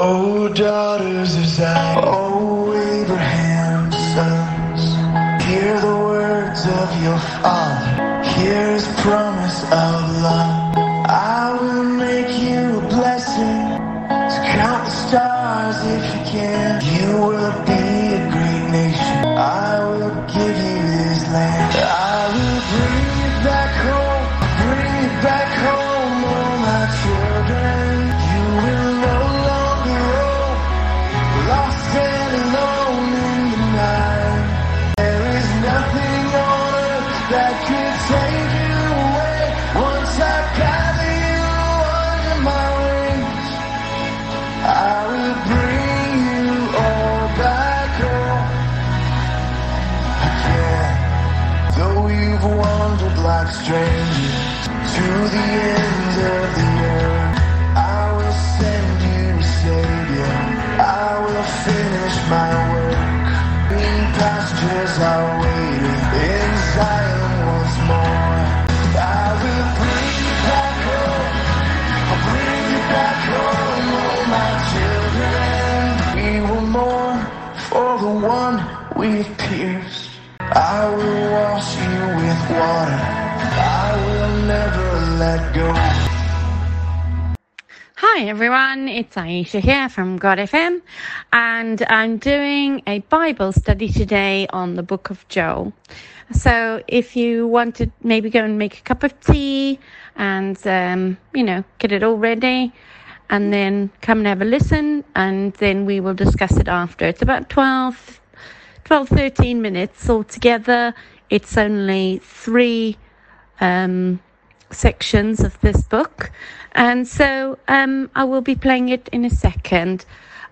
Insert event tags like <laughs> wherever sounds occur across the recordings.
O daughters of Zion, O it's Aisha here from God FM, and I'm doing a Bible study today on the book of Joel. So if you want to maybe go and make a cup of tea and, um, you know, get it all ready, and then come and have a listen, and then we will discuss it after. It's about 12, 12 13 minutes altogether. It's only three um, sections of this book. And so um, I will be playing it in a second.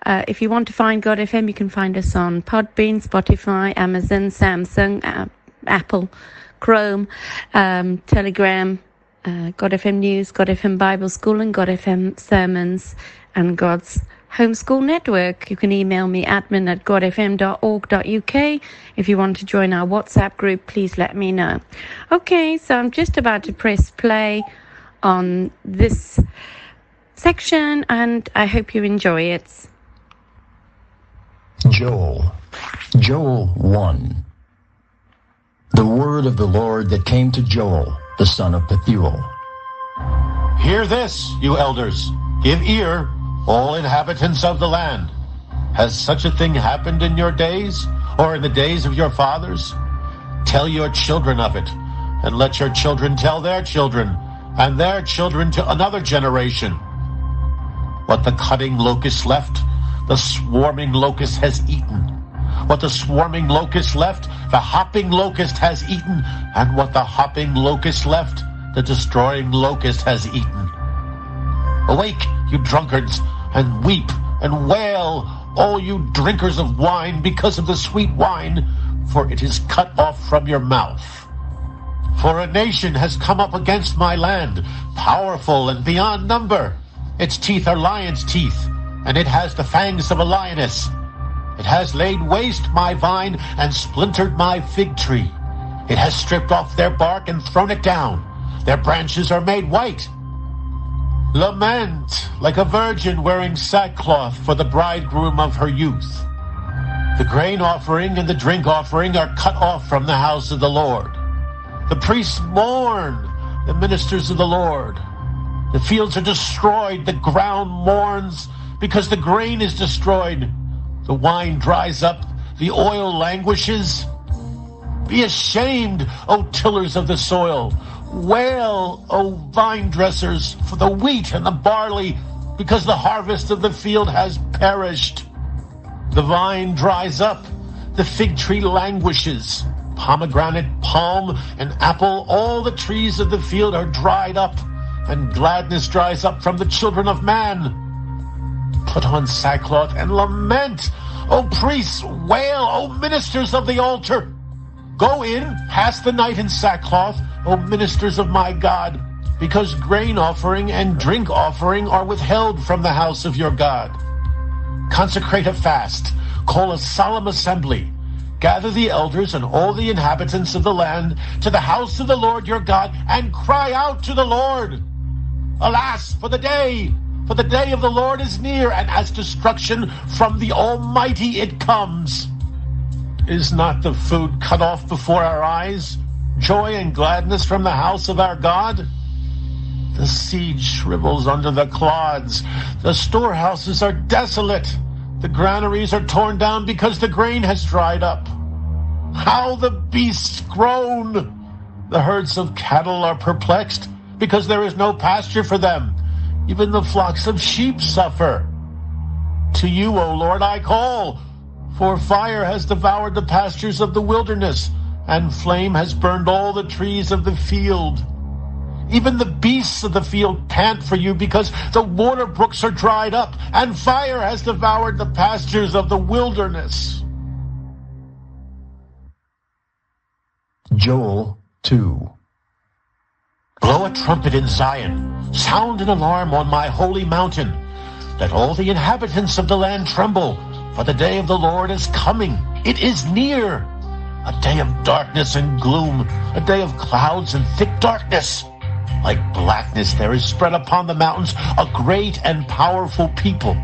Uh, if you want to find God FM, you can find us on Podbean, Spotify, Amazon, Samsung, uh, Apple, Chrome, um, Telegram, uh, God FM News, God FM Bible School, and God FM Sermons, and God's Homeschool Network. You can email me admin at godfm.org.uk. If you want to join our WhatsApp group, please let me know. Okay, so I'm just about to press play on this section, and I hope you enjoy it. Joel. Joel 1. The word of the Lord that came to Joel, the son of Pethuel. Hear this, you elders. Give ear, all inhabitants of the land. Has such a thing happened in your days, or in the days of your fathers? Tell your children of it, and let your children tell their children, and their children to another generation. What the cutting locust left, the swarming locust has eaten. What the swarming locust left, the hopping locust has eaten, and what the hopping locust left, the destroying locust has eaten. Awake, you drunkards, and weep and wail, all you drinkers of wine, because of the sweet wine, for it is cut off from your mouth. For a nation has come up against my land, powerful and beyond number. Its teeth are lion's teeth, and it has the fangs of a lioness. It has laid waste my vine and splintered my fig tree. It has stripped off their bark and thrown it down. Their branches are made white. Lament like a virgin wearing sackcloth for the bridegroom of her youth. The grain offering and the drink offering are cut off from the house of the Lord. The priests mourn, the ministers of the Lord. The fields are destroyed, the ground mourns because the grain is destroyed. The wine dries up, the oil languishes. Be ashamed, O tillers of the soil. Wail, O vine dressers, for the wheat and the barley, because the harvest of the field has perished. The vine dries up, the fig tree languishes. Pomegranate, palm, and apple, all the trees of the field are dried up, and gladness dries up from the children of man. Put on sackcloth and lament, O priests, wail, O ministers of the altar. Go in, pass the night in sackcloth, O ministers of my God, because grain offering and drink offering are withheld from the house of your God. Consecrate a fast, call a solemn assembly, gather the elders and all the inhabitants of the land to the house of the Lord your God, and cry out to the Lord. Alas for the day, for the day of the Lord is near, and as destruction from the Almighty it comes. Is not the food cut off before our eyes? Joy and gladness from the house of our God? The seed shrivels under the clods. The storehouses are desolate. The granaries are torn down because the grain has dried up. How the beasts groan! The herds of cattle are perplexed because there is no pasture for them. Even the flocks of sheep suffer. To you, O Lord, I call, for fire has devoured the pastures of the wilderness, and flame has burned all the trees of the field. Even the beasts of the field pant for you because the water brooks are dried up, and fire has devoured the pastures of the wilderness. Joel 2. Blow a trumpet in Zion, sound an alarm on my holy mountain. Let all the inhabitants of the land tremble, for the day of the Lord is coming. It is near. A day of darkness and gloom, a day of clouds and thick darkness. Like blackness there is spread upon the mountains a great and powerful people.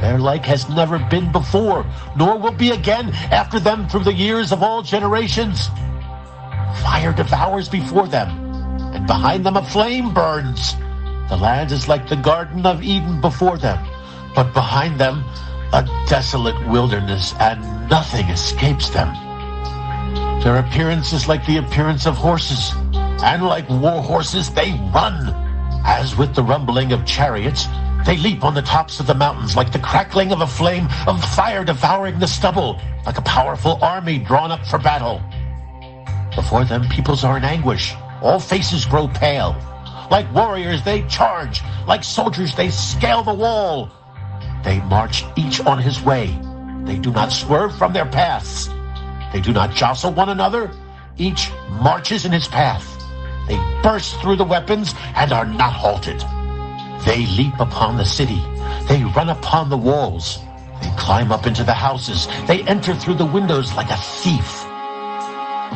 Their like has never been before, nor will be again after them through the years of all generations. Fire devours before them, and behind them a flame burns. The land is like the Garden of Eden before them, but behind them a desolate wilderness, and nothing escapes them. Their appearance is like the appearance of horses, and like war horses they run. As with the rumbling of chariots, they leap on the tops of the mountains like the crackling of a flame of fire devouring the stubble, like a powerful army drawn up for battle. Before them, peoples are in anguish. All faces grow pale. Like warriors, they charge. Like soldiers, they scale the wall. They march each on his way. They do not swerve from their paths. They do not jostle one another. Each marches in his path. They burst through the weapons and are not halted. They leap upon the city. They run upon the walls. They climb up into the houses. They enter through the windows like a thief.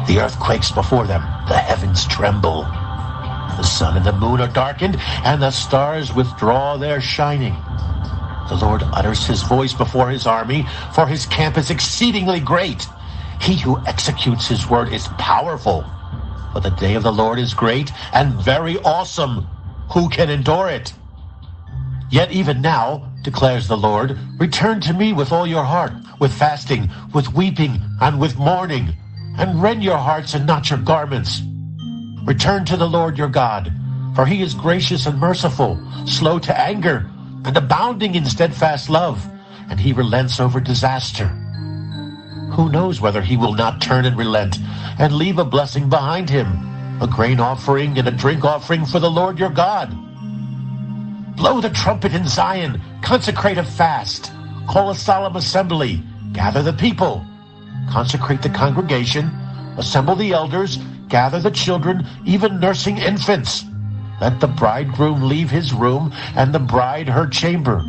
The earth quakes before them. The heavens tremble. The sun and the moon are darkened, and the stars withdraw their shining. The Lord utters his voice before his army, for his camp is exceedingly great. He who executes his word is powerful. For the day of the Lord is great and very awesome. Who can endure it? Yet even now, declares the Lord, return to me with all your heart, with fasting, with weeping, and with mourning and rend your hearts and not your garments. Return to the Lord your God, for he is gracious and merciful, slow to anger, and abounding in steadfast love, and he relents over disaster. Who knows whether he will not turn and relent and leave a blessing behind him, a grain offering and a drink offering for the Lord your God? Blow the trumpet in Zion, consecrate a fast, call a solemn assembly, gather the people, consecrate the congregation, assemble the elders, gather the children, even nursing infants. Let the bridegroom leave his room and the bride her chamber.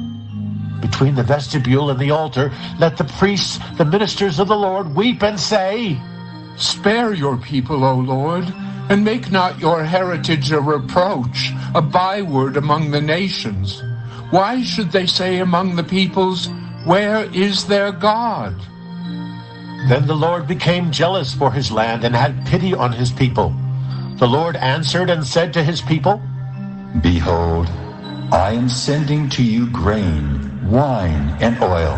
Between the vestibule and the altar, let the priests, the ministers of the Lord, weep and say, Spare your people, O Lord, and make not your heritage a reproach, a byword among the nations. Why should they say among the peoples, Where is their God? Then the Lord became jealous for his land and had pity on his people. The Lord answered and said to his people, Behold, I am sending to you grain, wine, and oil,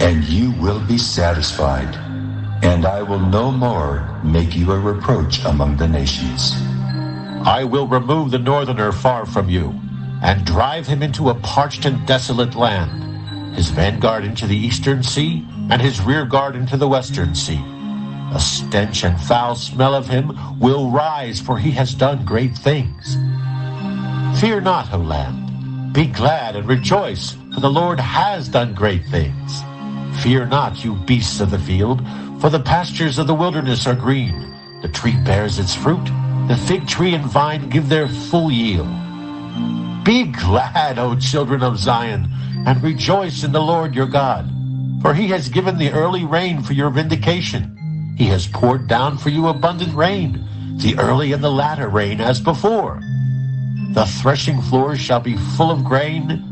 and you will be satisfied. And I will no more make you a reproach among the nations. I will remove the northerner far from you, and drive him into a parched and desolate land, his vanguard into the eastern sea, and his rear guard into the western sea. A stench and foul smell of him will rise, for he has done great things. Fear not, O land. Be glad and rejoice, for the Lord has done great things. Fear not, you beasts of the field, for the pastures of the wilderness are green. The tree bears its fruit. The fig tree and vine give their full yield. Be glad, O children of Zion, and rejoice in the Lord your God. For he has given the early rain for your vindication. He has poured down for you abundant rain, the early and the latter rain as before. The threshing floors shall be full of grain,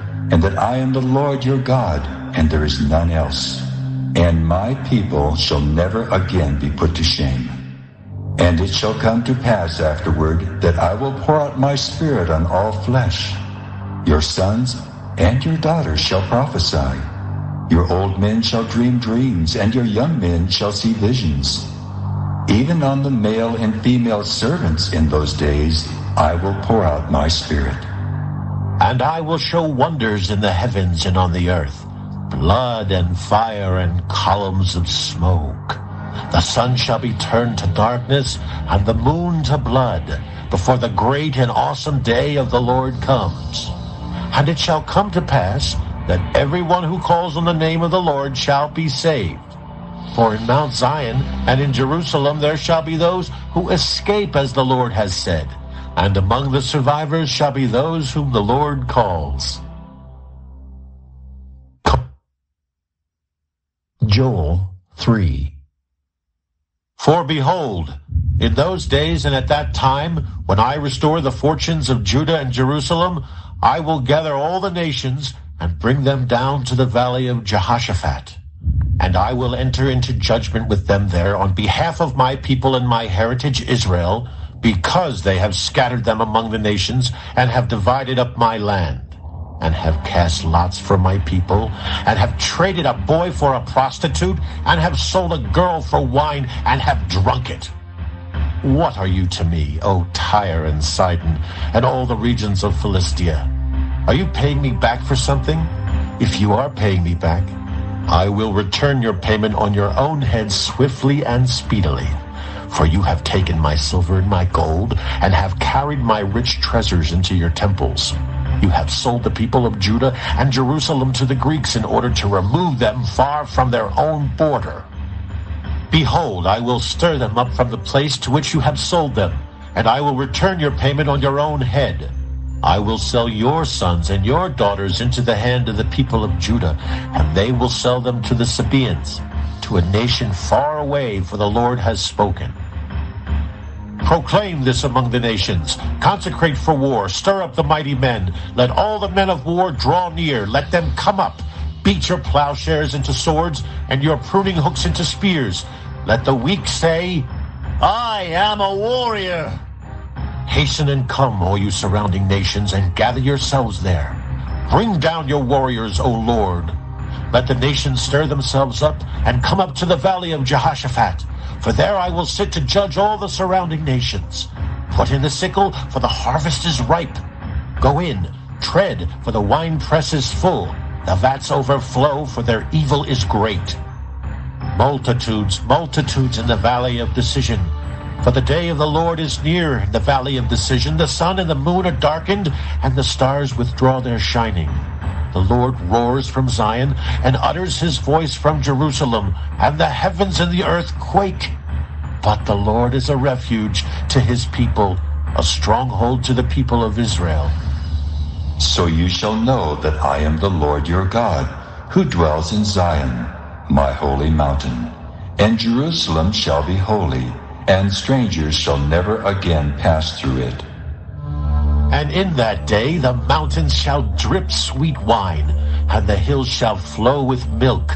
and that I am the Lord your God, and there is none else and my people shall never again be put to shame. And it shall come to pass afterward that I will pour out my spirit on all flesh. Your sons and your daughters shall prophesy. Your old men shall dream dreams, and your young men shall see visions. Even on the male and female servants in those days I will pour out my spirit. And I will show wonders in the heavens and on the earth blood and fire and columns of smoke. The sun shall be turned to darkness and the moon to blood before the great and awesome day of the Lord comes. And it shall come to pass that everyone who calls on the name of the Lord shall be saved. For in Mount Zion and in Jerusalem there shall be those who escape as the Lord has said, and among the survivors shall be those whom the Lord calls. Joel 3. For behold, in those days and at that time, when I restore the fortunes of Judah and Jerusalem, I will gather all the nations and bring them down to the valley of Jehoshaphat. And I will enter into judgment with them there on behalf of my people and my heritage Israel, because they have scattered them among the nations and have divided up my land and have cast lots for my people, and have traded a boy for a prostitute, and have sold a girl for wine, and have drunk it. What are you to me, O Tyre and Sidon, and all the regions of Philistia? Are you paying me back for something? If you are paying me back, I will return your payment on your own head swiftly and speedily. For you have taken my silver and my gold, and have carried my rich treasures into your temples. You have sold the people of Judah and Jerusalem to the Greeks in order to remove them far from their own border. Behold, I will stir them up from the place to which you have sold them, and I will return your payment on your own head. I will sell your sons and your daughters into the hand of the people of Judah, and they will sell them to the Sabaeans, to a nation far away, for the Lord has spoken. Proclaim this among the nations. Consecrate for war. Stir up the mighty men. Let all the men of war draw near. Let them come up. Beat your plowshares into swords and your pruning hooks into spears. Let the weak say, I am a warrior. Hasten and come, all you surrounding nations, and gather yourselves there. Bring down your warriors, O Lord. Let the nations stir themselves up and come up to the valley of Jehoshaphat. For there I will sit to judge all the surrounding nations. Put in the sickle, for the harvest is ripe. Go in, tread, for the winepress is full. The vats overflow, for their evil is great. Multitudes, multitudes in the valley of decision. For the day of the Lord is near in the valley of decision. The sun and the moon are darkened, and the stars withdraw their shining. The Lord roars from Zion and utters his voice from Jerusalem, and the heavens and the earth quake. But the Lord is a refuge to his people, a stronghold to the people of Israel. So you shall know that I am the Lord your God, who dwells in Zion, my holy mountain. And Jerusalem shall be holy, and strangers shall never again pass through it. And in that day the mountains shall drip sweet wine, and the hills shall flow with milk,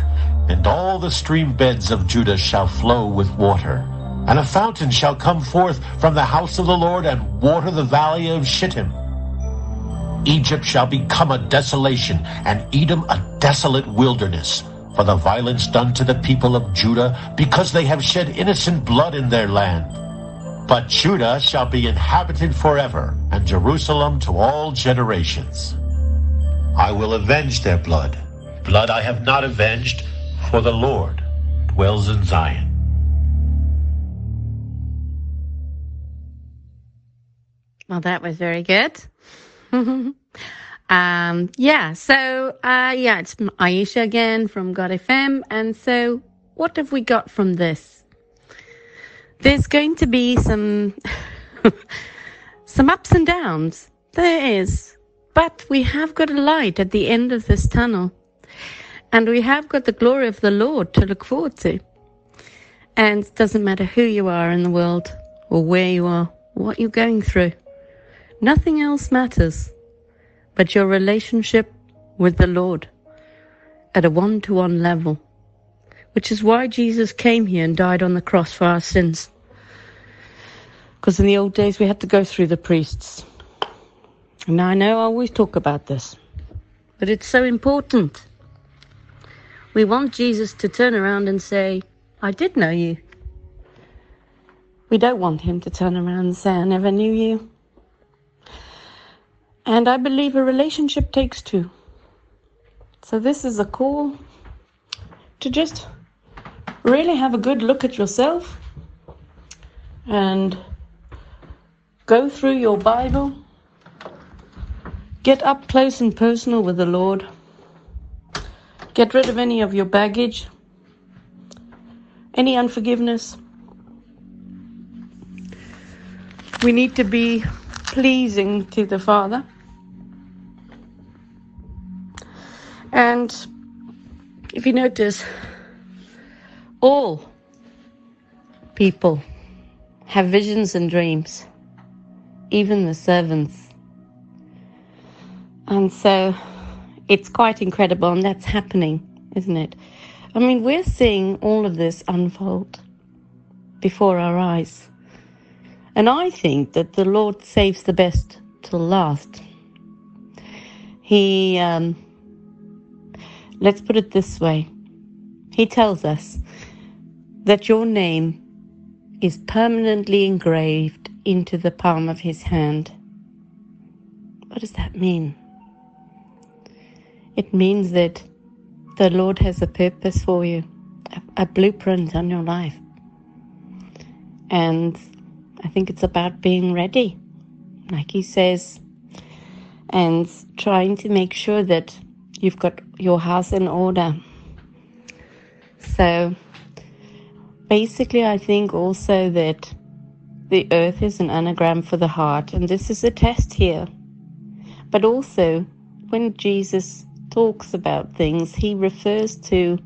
and all the stream beds of Judah shall flow with water. And a fountain shall come forth from the house of the Lord and water the valley of Shittim. Egypt shall become a desolation, and Edom a desolate wilderness, for the violence done to the people of Judah, because they have shed innocent blood in their land. But Judah shall be inhabited forever, and Jerusalem to all generations. I will avenge their blood. Blood I have not avenged, for the Lord dwells in Zion. Well, that was very good. <laughs> Um, yeah, so uh, yeah, it's Aisha again from God FM. And so, what have we got from this? There's going to be some <laughs> some ups and downs. There is, but we have got a light at the end of this tunnel, and we have got the glory of the Lord to look forward to. And it doesn't matter who you are in the world or where you are, what you're going through. Nothing else matters but your relationship with the Lord at a one to one level, which is why Jesus came here and died on the cross for our sins. Because in the old days we had to go through the priests. And I know I always talk about this, but it's so important. We want Jesus to turn around and say, I did know you. We don't want him to turn around and say, I never knew you. And I believe a relationship takes two. So this is a call to just really have a good look at yourself and go through your Bible, get up close and personal with the Lord, get rid of any of your baggage, any unforgiveness. We need to be pleasing to the Father. And if you notice, all people have visions and dreams, even the servants. And so it's quite incredible, and that's happening, isn't it? I mean, we're seeing all of this unfold before our eyes. And I think that the Lord saves the best till last. He um, Let's put it this way He tells us that your name is permanently engraved into the palm of His hand. What does that mean? It means that the Lord has a purpose for you, a, a blueprint on your life. And I think it's about being ready, like He says, and trying to make sure that you've got your house in order. So basically, I think also that the earth is an anagram for the heart, and this is a test here. But also, when Jesus talks about things, he refers to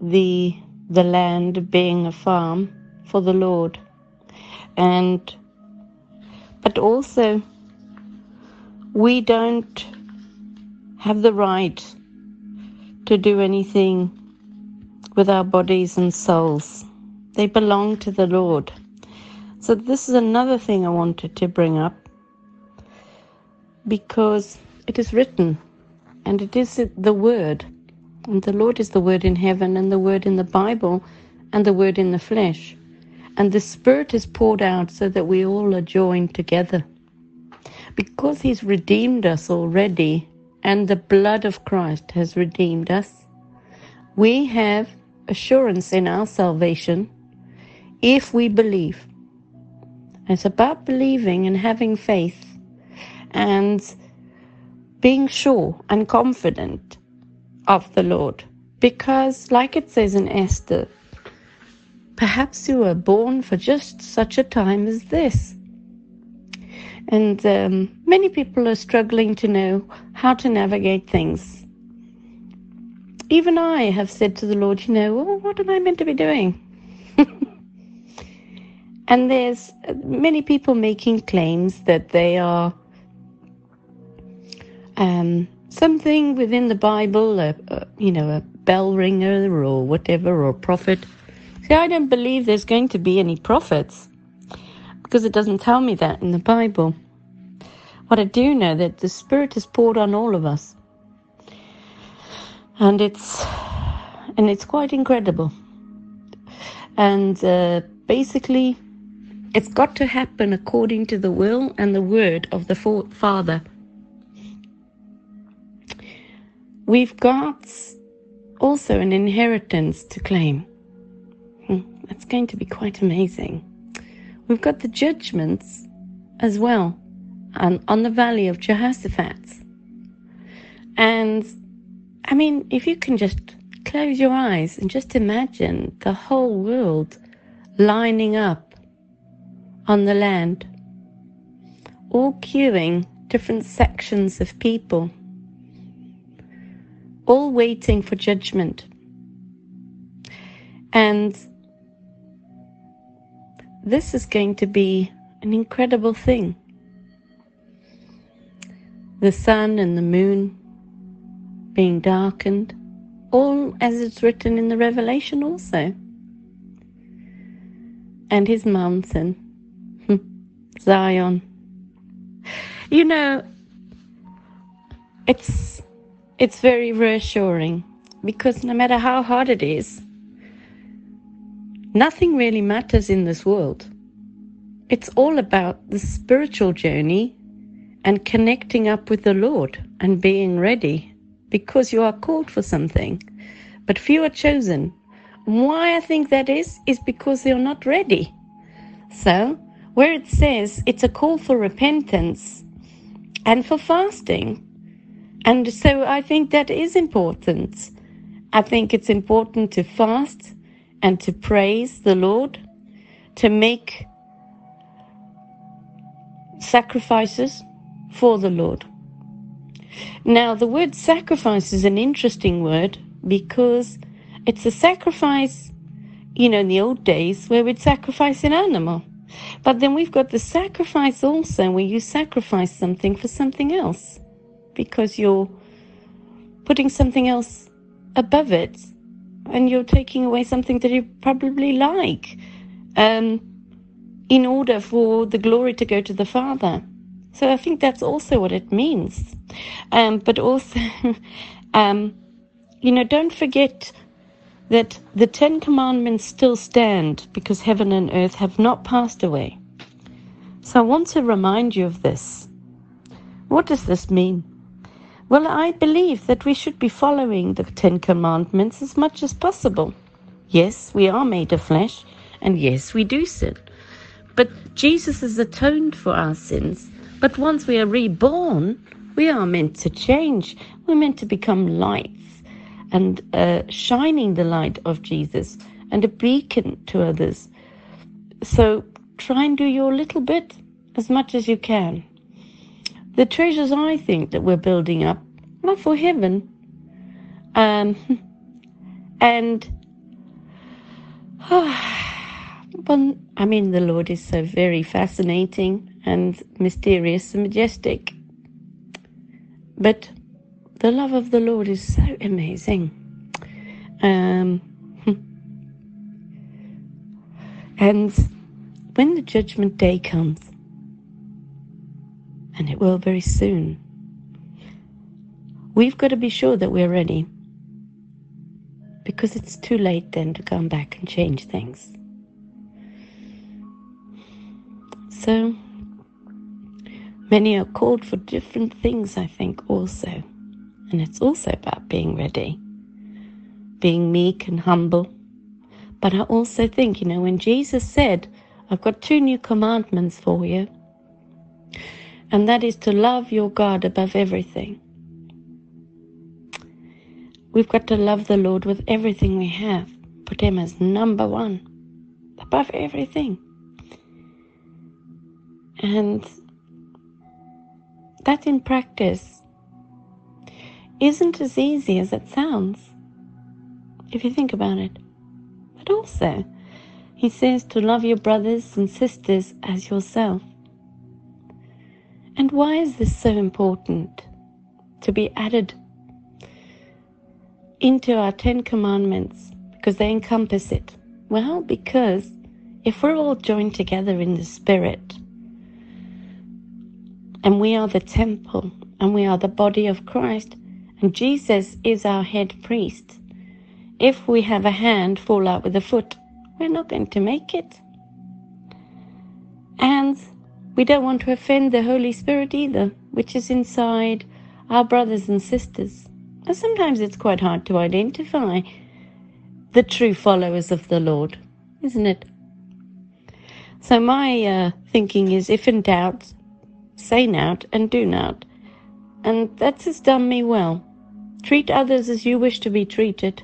the the land being a farm for the Lord. And but also we don't have the right to do anything with our bodies and souls. They belong to the Lord. So, this is another thing I wanted to bring up because it is written and it is the Word. And the Lord is the Word in heaven and the Word in the Bible and the Word in the flesh. And the Spirit is poured out so that we all are joined together. Because He's redeemed us already, and the blood of Christ has redeemed us, we have assurance in our salvation if we believe. It's about believing and having faith and being sure and confident of the Lord. Because, like it says in Esther, perhaps you were born for just such a time as this. And um, many people are struggling to know how to navigate things. Even I have said to the Lord, you know, well, what am I meant to be doing? <laughs> and there's many people making claims that they are um, something within the Bible, a, a, you know, a bell ringer or whatever, or prophet. See, I don't believe there's going to be any prophets because it doesn't tell me that in the Bible. What I do know that the Spirit is poured on all of us, and it's and it's quite incredible. And uh, basically, it's got to happen according to the will and the word of the Father. We've got also an inheritance to claim. Hmm, that's going to be quite amazing. We've got the judgments as well on, on the valley of Jehoshaphat. And I mean, if you can just close your eyes and just imagine the whole world lining up on the land, all queuing different sections of people, all waiting for judgment. And this is going to be an incredible thing. The sun and the moon being darkened, all as it's written in the Revelation also. And his mountain, hmm, Zion. You know, it's it's very reassuring because no matter how hard it is, nothing really matters in this world. It's all about the spiritual journey and connecting up with the Lord and being ready because you are called for something, but few are chosen. Why I think that is, is because they're not ready. So, where it says it's a call for repentance and for fasting, and so I think that is important. I think it's important to fast and to praise the Lord, to make sacrifices for the Lord. Now, the word sacrifice is an interesting word because it's a sacrifice, you know, in the old days where we'd sacrifice an animal. But then we've got the sacrifice also where you sacrifice something for something else because you're putting something else above it and you're taking away something that you probably like um, in order for the glory to go to the Father. So I think that's also what it means. Um, but also, <laughs> um, you know, don't forget that the Ten Commandments still stand because heaven and earth have not passed away. So I want to remind you of this. What does this mean? Well, I believe that we should be following the Ten Commandments as much as possible. Yes, we are made of flesh, and yes, we do sin. But Jesus has atoned for our sins. But once we are reborn, we are meant to change. We're meant to become lights and uh, shining the light of Jesus and a beacon to others. So try and do your little bit as much as you can. The treasures I think that we're building up are for heaven. Um, and <sighs> well, I mean, the Lord is so very fascinating and mysterious and majestic. But the love of the Lord is so amazing. Um, <laughs> and when the judgment day comes, and it will very soon. We've got to be sure that we're ready because it's too late then to come back and change things. So, many are called for different things, I think, also. And it's also about being ready, being meek and humble. But I also think, you know, when Jesus said, I've got two new commandments for you, and that is to love your God above everything. We've got to love the Lord with everything we have, put Him as number one, above everything. And that in practice isn't as easy as it sounds, if you think about it. But also, He says to love your brothers and sisters as yourself. And why is this so important to be added into our Ten Commandments? Because they encompass it. Well, because if we're all joined together in the Spirit, and we are the temple, and we are the body of Christ, and Jesus is our head priest, if we have a hand fall out with a foot, we're not going to make it. And we don't want to offend the Holy Spirit either, which is inside our brothers and sisters. And sometimes it's quite hard to identify the true followers of the Lord, isn't it? So my uh, thinking is if in doubt, say nout, and do nout. And that has done me well. Treat others as you wish to be treated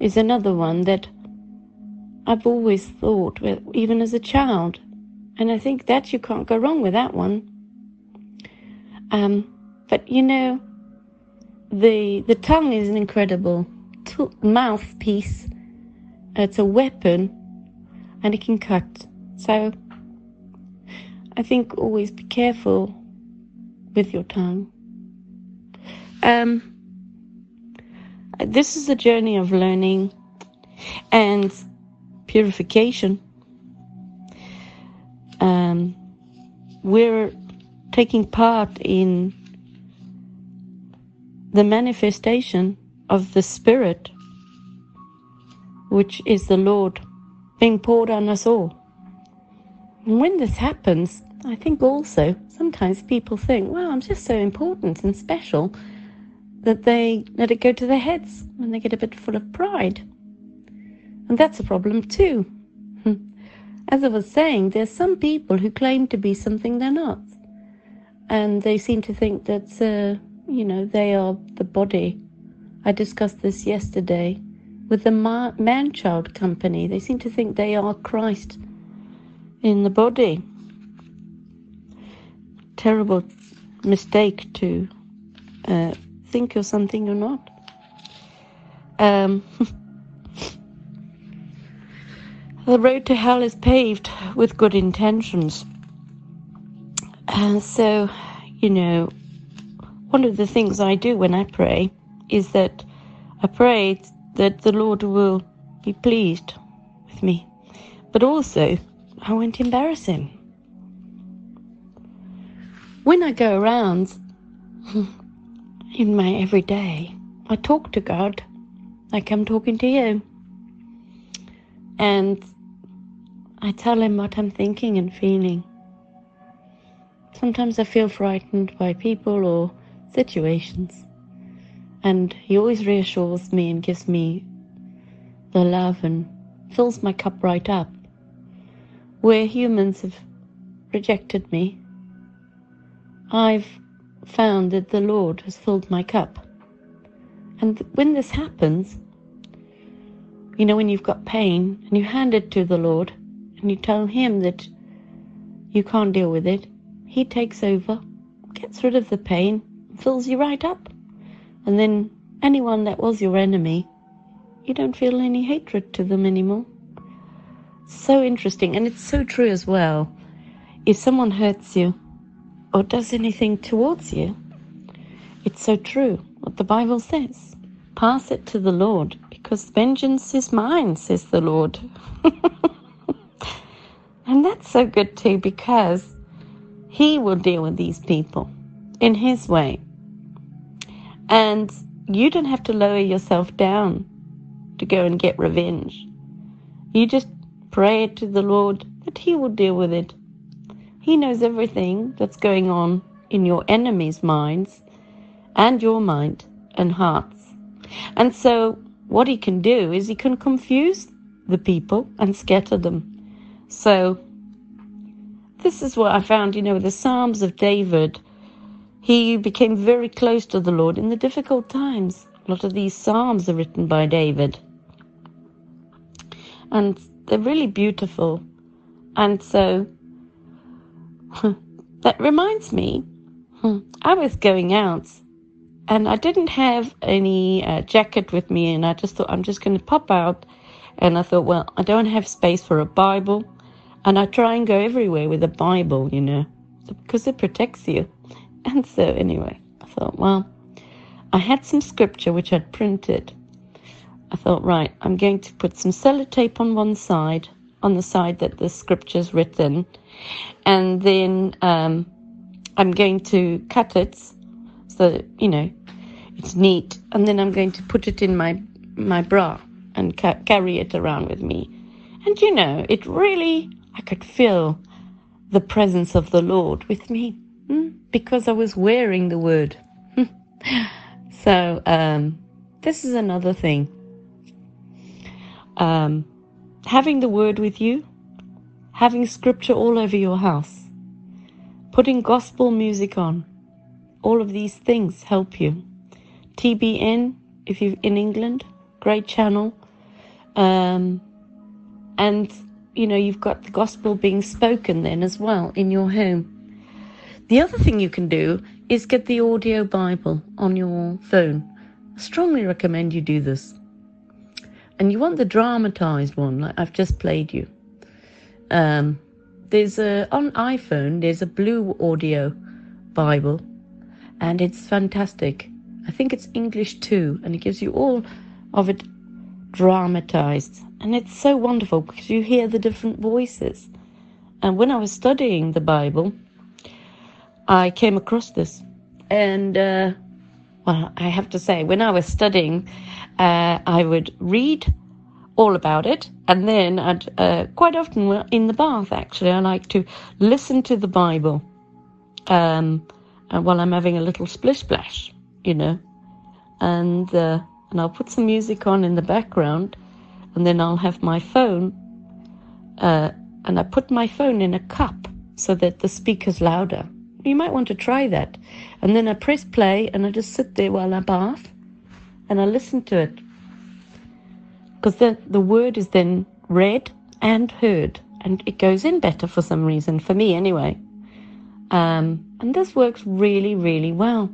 is another one that I've always thought, even as a child. And I think that you can't go wrong with that one. Um, but you know, the the tongue is an incredible mouthpiece. It's a weapon, and it can cut. So I think always be careful with your tongue. Um, this is a journey of learning and purification. Um, we're taking part in the manifestation of the Spirit, which is the Lord being poured on us all. When this happens, I think also sometimes people think, well, I'm just so important and special that they let it go to their heads and they get a bit full of pride. And that's a problem too. <laughs> As I was saying, there's some people who claim to be something they're not. And they seem to think that, uh, you know, they are the body. I discussed this yesterday with the man child company. They seem to think they are Christ in the body. Terrible mistake to uh, think you're something you're not. Um, <laughs> the road to hell is paved with good intentions. And so, you know, one of the things I do when I pray is that I pray that the Lord will be pleased with me, but also I won't embarrass him. When I go around <laughs> in my everyday, I talk to God like I'm talking to you. And I tell Him what I'm thinking and feeling. Sometimes I feel frightened by people or situations. And He always reassures me and gives me the love and fills my cup right up. Where humans have rejected me, I've found that the Lord has filled my cup. And when this happens, you know, when you've got pain and you hand it to the Lord and you tell Him that you can't deal with it, He takes over, gets rid of the pain, fills you right up. And then anyone that was your enemy, you don't feel any hatred to them anymore. So interesting. And it's so true as well. If someone hurts you, or does anything towards you, it's so true what the Bible says. Pass it to the Lord, because vengeance is mine, says the Lord. <laughs> and that's so good too, because He will deal with these people in His way. And you don't have to lower yourself down to go and get revenge. You just pray to the Lord that He will deal with it he knows everything that's going on in your enemy's minds and your mind and hearts. And so, what he can do is he can confuse the people and scatter them. So, this is what I found, you know, the Psalms of David. He became very close to the Lord in the difficult times. A lot of these Psalms are written by David. And they're really beautiful. And so, <laughs> that reminds me, hmm, I was going out and I didn't have any uh, jacket with me, and I just thought I'm just going to pop out. And I thought, well, I don't have space for a Bible, and I try and go everywhere with a Bible, you know, because it protects you. And so, anyway, I thought, well, I had some scripture which I'd printed. I thought, right, I'm going to put some sellotape on one side, on the side that the scripture's written, and then um, I'm going to cut it so you know it's neat, and then I'm going to put it in my my bra and ca- carry it around with me. And you know, it really I could feel the presence of the Lord with me hmm, because I was wearing the word. <laughs> so um, this is another thing. Um, having the word with you having scripture all over your house. putting gospel music on. All of these things help you. TBN, if you're in England, great channel. Um, and, you know, you've got the gospel being spoken then as well in your home. The other thing you can do is get the audio Bible on your phone. I strongly recommend you do this. And you want the dramatized one, like I've just played you. Um, there's a on iPhone. There's a blue audio Bible, and it's fantastic. I think it's English too, and it gives you all of it dramatized, and it's so wonderful because you hear the different voices. And when I was studying the Bible, I came across this, and uh, well, I have to say, when I was studying, uh, I would read all about it, and then I'd uh, quite often in the bath. Actually, I like to listen to the Bible um, uh, while I'm having a little splish splash, you know, and uh, and I'll put some music on in the background, and then I'll have my phone, uh, and I put my phone in a cup so that the speaker's louder. You might want to try that. And then I press play and I just sit there while I bath and I listen to it. Because the, the word is then read and heard and it goes in better for some reason, for me anyway. Um, and this works really, really well.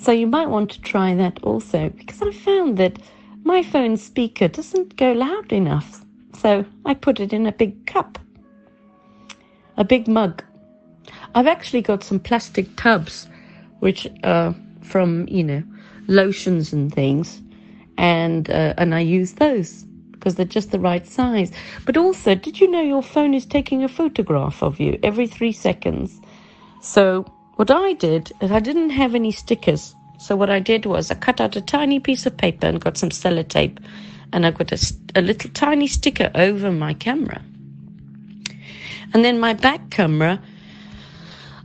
So you might want to try that also because I found that my phone speaker doesn't go loud enough. So I put it in a big cup, a big mug I've actually got some plastic tubs, which are from you know lotions and things, and uh, and I use those because they're just the right size. But also, did you know your phone is taking a photograph of you every three seconds? So what I did is I didn't have any stickers. So what I did was I cut out a tiny piece of paper and got some sellotape, and I got a, a little tiny sticker over my camera. And then my back camera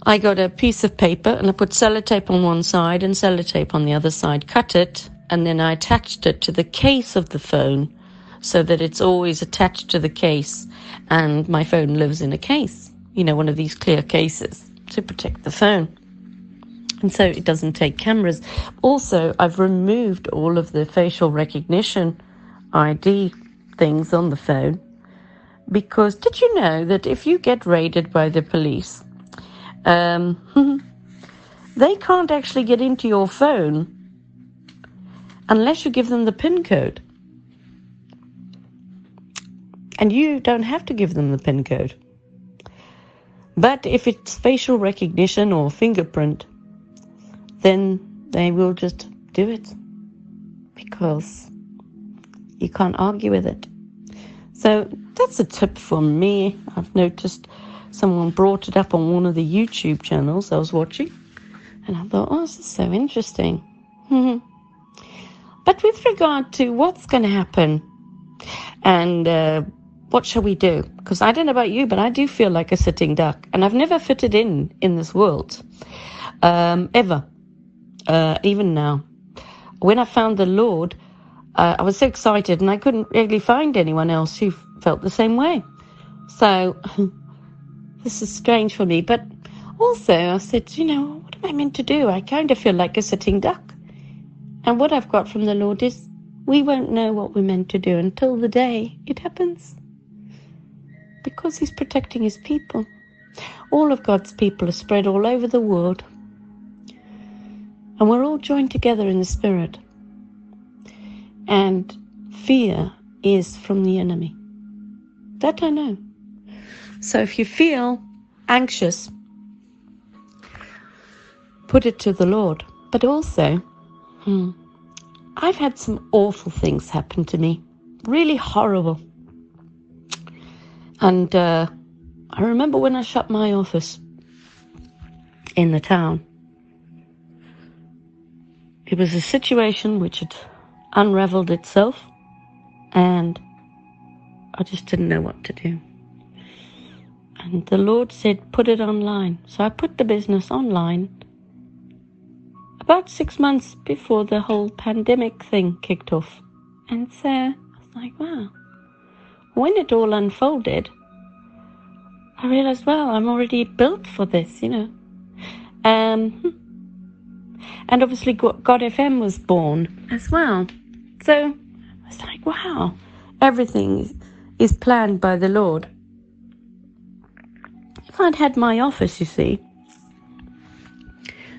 I got a piece of paper and I put sellotape on one side and sellotape on the other side, cut it, and then I attached it to the case of the phone so that it's always attached to the case. And my phone lives in a case, you know, one of these clear cases to protect the phone. And so it doesn't take cameras. Also, I've removed all of the facial recognition ID things on the phone because did you know that if you get raided by the police, um, <laughs> they can't actually get into your phone unless you give them the PIN code. And you don't have to give them the PIN code. But if it's facial recognition or fingerprint, then they will just do it because you can't argue with it. So that's a tip for me. I've noticed someone brought it up on one of the YouTube channels I was watching, and I thought, oh, this is so interesting. <laughs> but with regard to what's going to happen and uh, what shall we do? Because I don't know about you, but I do feel like a sitting duck, and I've never fitted in in this world um, ever, uh, even now. When I found the Lord, uh, I was so excited, and I couldn't really find anyone else who felt the same way. So <laughs> this is strange for me. But also, I said, you know, what am I meant to do? I kind of feel like a sitting duck. And what I've got from the Lord is we won't know what we're meant to do until the day it happens. Because He's protecting His people. All of God's people are spread all over the world. And we're all joined together in the Spirit. And fear is from the enemy. That I know. So if you feel anxious, put it to the Lord. But also, hmm, I've had some awful things happen to me, really horrible. And uh, I remember when I shut my office in the town, it was a situation which had unraveled itself, and I just didn't know what to do. And the Lord said, put it online. So I put the business online about six months before the whole pandemic thing kicked off. And so I was like, wow. When it all unfolded, I realized, well, I'm already built for this, you know. Um, and obviously, God FM was born as well. So I was like, wow, everything is planned by the Lord. If I'd had my office, you see,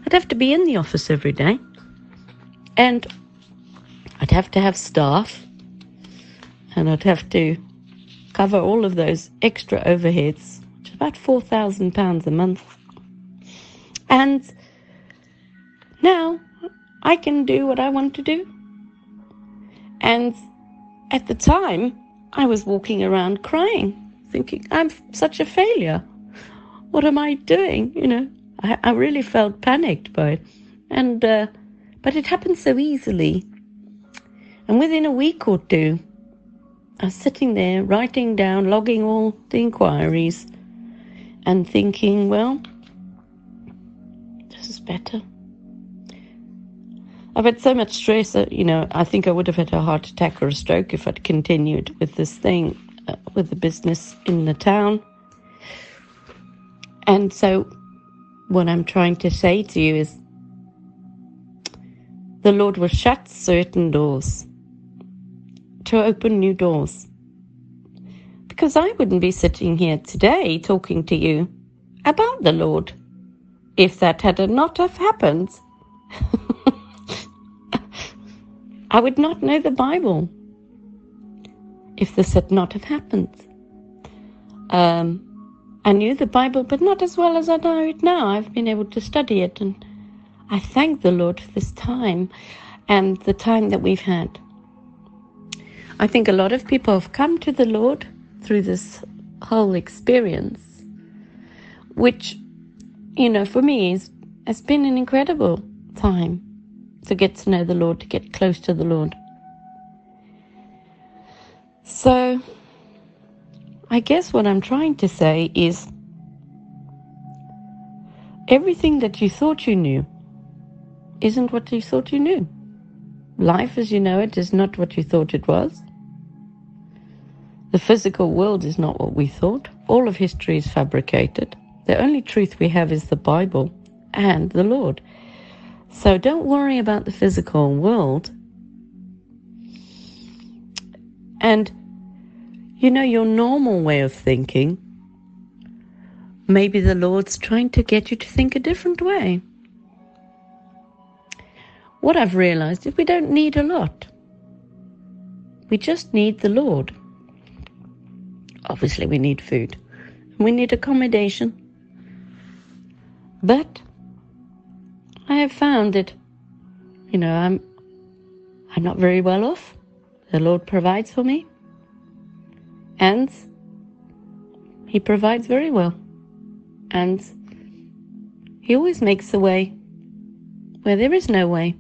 I'd have to be in the office every day. And I'd have to have staff. And I'd have to cover all of those extra overheads, which is about £4,000 a month. And now I can do what I want to do. And at the time, I was walking around crying, thinking, I'm such a failure. What am I doing? You know, I, I really felt panicked by it. And, uh, but it happened so easily. And within a week or two, I was sitting there writing down, logging all the inquiries, and thinking, well, this is better. I've had so much stress that, you know, I think I would have had a heart attack or a stroke if I'd continued with this thing, uh, with the business in the town. And so, what I'm trying to say to you is the Lord will shut certain doors to open new doors. Because I wouldn't be sitting here today talking to you about the Lord if that had not have happened. <laughs> I would not know the Bible if this had not have happened. Um, I knew the Bible, but not as well as I know it now. I've been able to study it, and I thank the Lord for this time and the time that we've had. I think a lot of people have come to the Lord through this whole experience, which, you know, for me is, has been an incredible time to get to know the Lord, to get close to the Lord. So, I guess what I'm trying to say is everything that you thought you knew isn't what you thought you knew. Life as you know it is not what you thought it was. The physical world is not what we thought. All of history is fabricated. The only truth we have is the Bible and the Lord. So don't worry about the physical world. And, you know, your normal way of thinking, maybe the Lord's trying to get you to think a different way. What I've realized is we don't need a lot. We just need the Lord. Obviously, we need food. We need accommodation. But I have found that, you know, I'm, I'm not very well off. The Lord provides for me. And He provides very well. And He always makes a way where there is no way.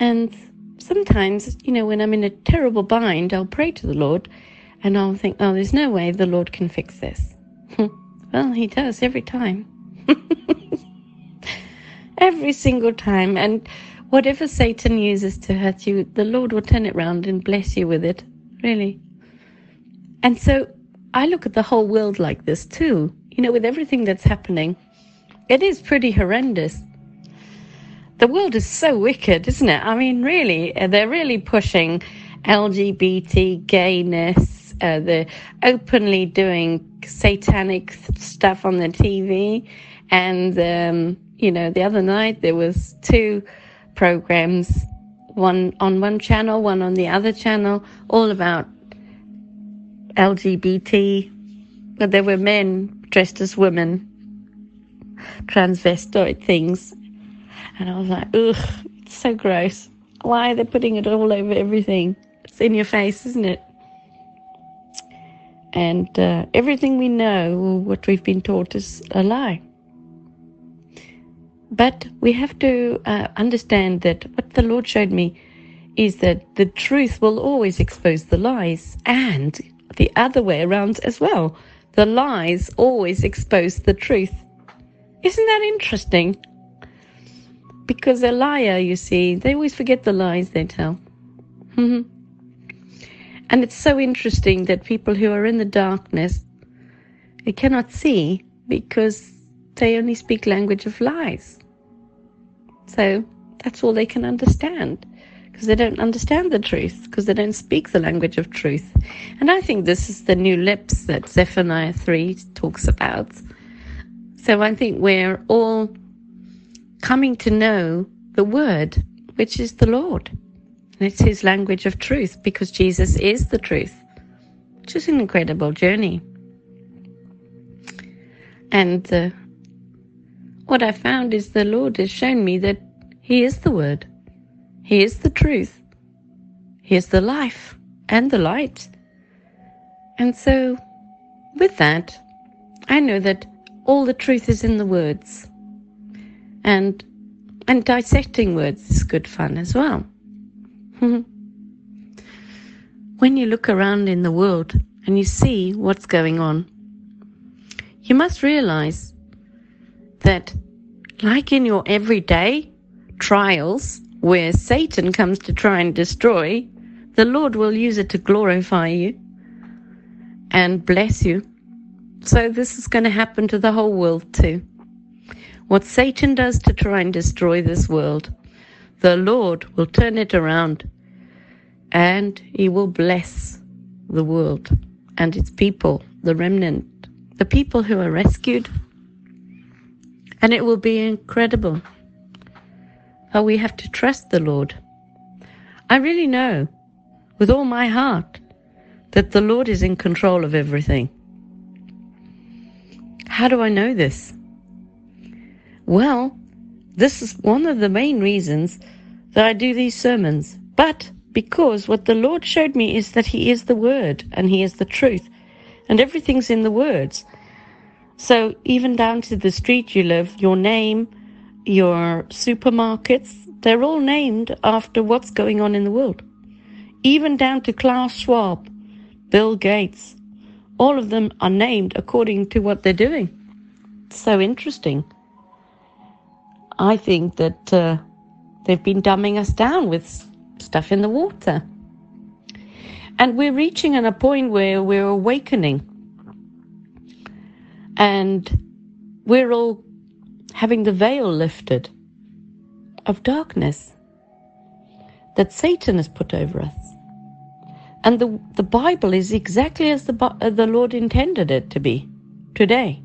And sometimes, you know, when I'm in a terrible bind, I'll pray to the Lord and I'll think, oh, there's no way the Lord can fix this. <laughs> well, He does every time. <laughs> every single time. And whatever Satan uses to hurt you, the Lord will turn it round and bless you with it, really. And so I look at the whole world like this too. You know, with everything that's happening, it is pretty horrendous. The world is so wicked, isn't it? I mean, really, they're really pushing LGBT gayness. Uh, they're openly doing satanic stuff on the TV, and um, you know, the other night there was two programs, one on one channel, one on the other channel, all about LGBT. But there were men dressed as women, transvestite things. And I was like, ugh, it's so gross. Why are they putting it all over everything? It's in your face, isn't it? And uh, everything we know, what we've been taught, is a lie. But we have to uh, understand that what the Lord showed me is that the truth will always expose the lies, and the other way around as well. The lies always expose the truth. Isn't that interesting? Because a liar, you see, they always forget the lies they tell. and it's so interesting that people who are in the darkness They cannot see because they only speak language of lies. So that's all they can understand because they don't understand the truth because they don't speak the language of truth. And I think this is the new lips that Zephaniah 3 talks about. So I think we're all coming to know the word, which is the Lord. And it's his language of truth because Jesus is the truth, which is an incredible journey. And uh, what I found is the Lord has shown me that He is the Word, He is the truth, He is the life and the light. And so, with that, I know that all the truth is in the words. And and dissecting words is good fun as well. <laughs> when you look around in the world and you see what's going on, you must realize that, like in your everyday trials where Satan comes to try and destroy, the Lord will use it to glorify you and bless you. So, this is going to happen to the whole world too. What Satan does to try and destroy this world, the Lord will turn it around and he will bless the world and its people, the remnant the people who are rescued. And it will be incredible. But we have to trust the Lord. I really know with all my heart that the Lord is in control of everything. How do I know this? Well, this is one of the main reasons that I do these sermons. But because what the Lord showed me is that He is the Word and He is the truth and everything's in the words. So even down to the street you live, your name, your supermarkets, they're all named after what's going on in the world. Even down to Klaus Schwab, Bill Gates, all of them are named according to what they're doing. so interesting. I think that uh, they've been dumbing us down with stuff in the water. And we're reaching at a point where we're awakening. And we're all having the veil lifted of darkness that Satan has put over us. And the, the Bible is exactly as the, uh, the Lord intended it to be today.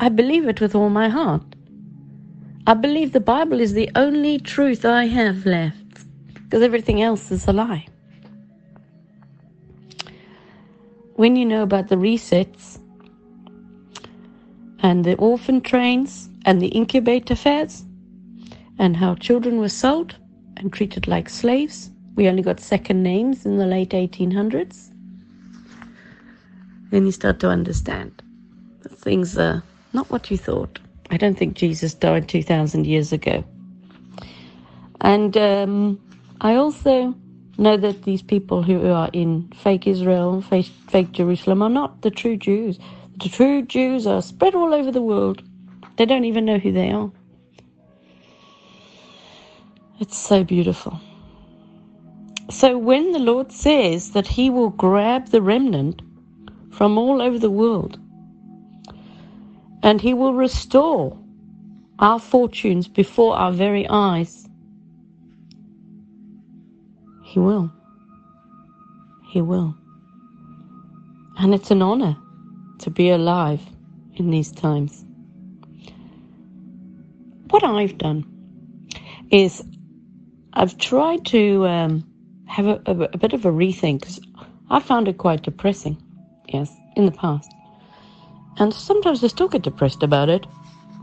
I believe it with all my heart. I believe the Bible is the only truth I have left because everything else is a lie. when you know about the resets and the orphan trains and the incubator fairs and how children were sold and treated like slaves, we only got second names in the late 1800s. Then you start to understand that things are not what you thought. I don't think Jesus died 2,000 years ago. And um, I also know that these people who are in fake Israel, fake, fake Jerusalem, are not the true Jews. The true Jews are spread all over the world. They don't even know who they are. It's so beautiful. So when the Lord says that He will grab the remnant from all over the world and He will restore our fortunes before our very eyes, he will. He will. And it's an honor to be alive in these times. What I've done is I've tried to um, have a, a, a, bit of a rethink because I found it quite depressing, yes, in the past. And sometimes I still get depressed about it.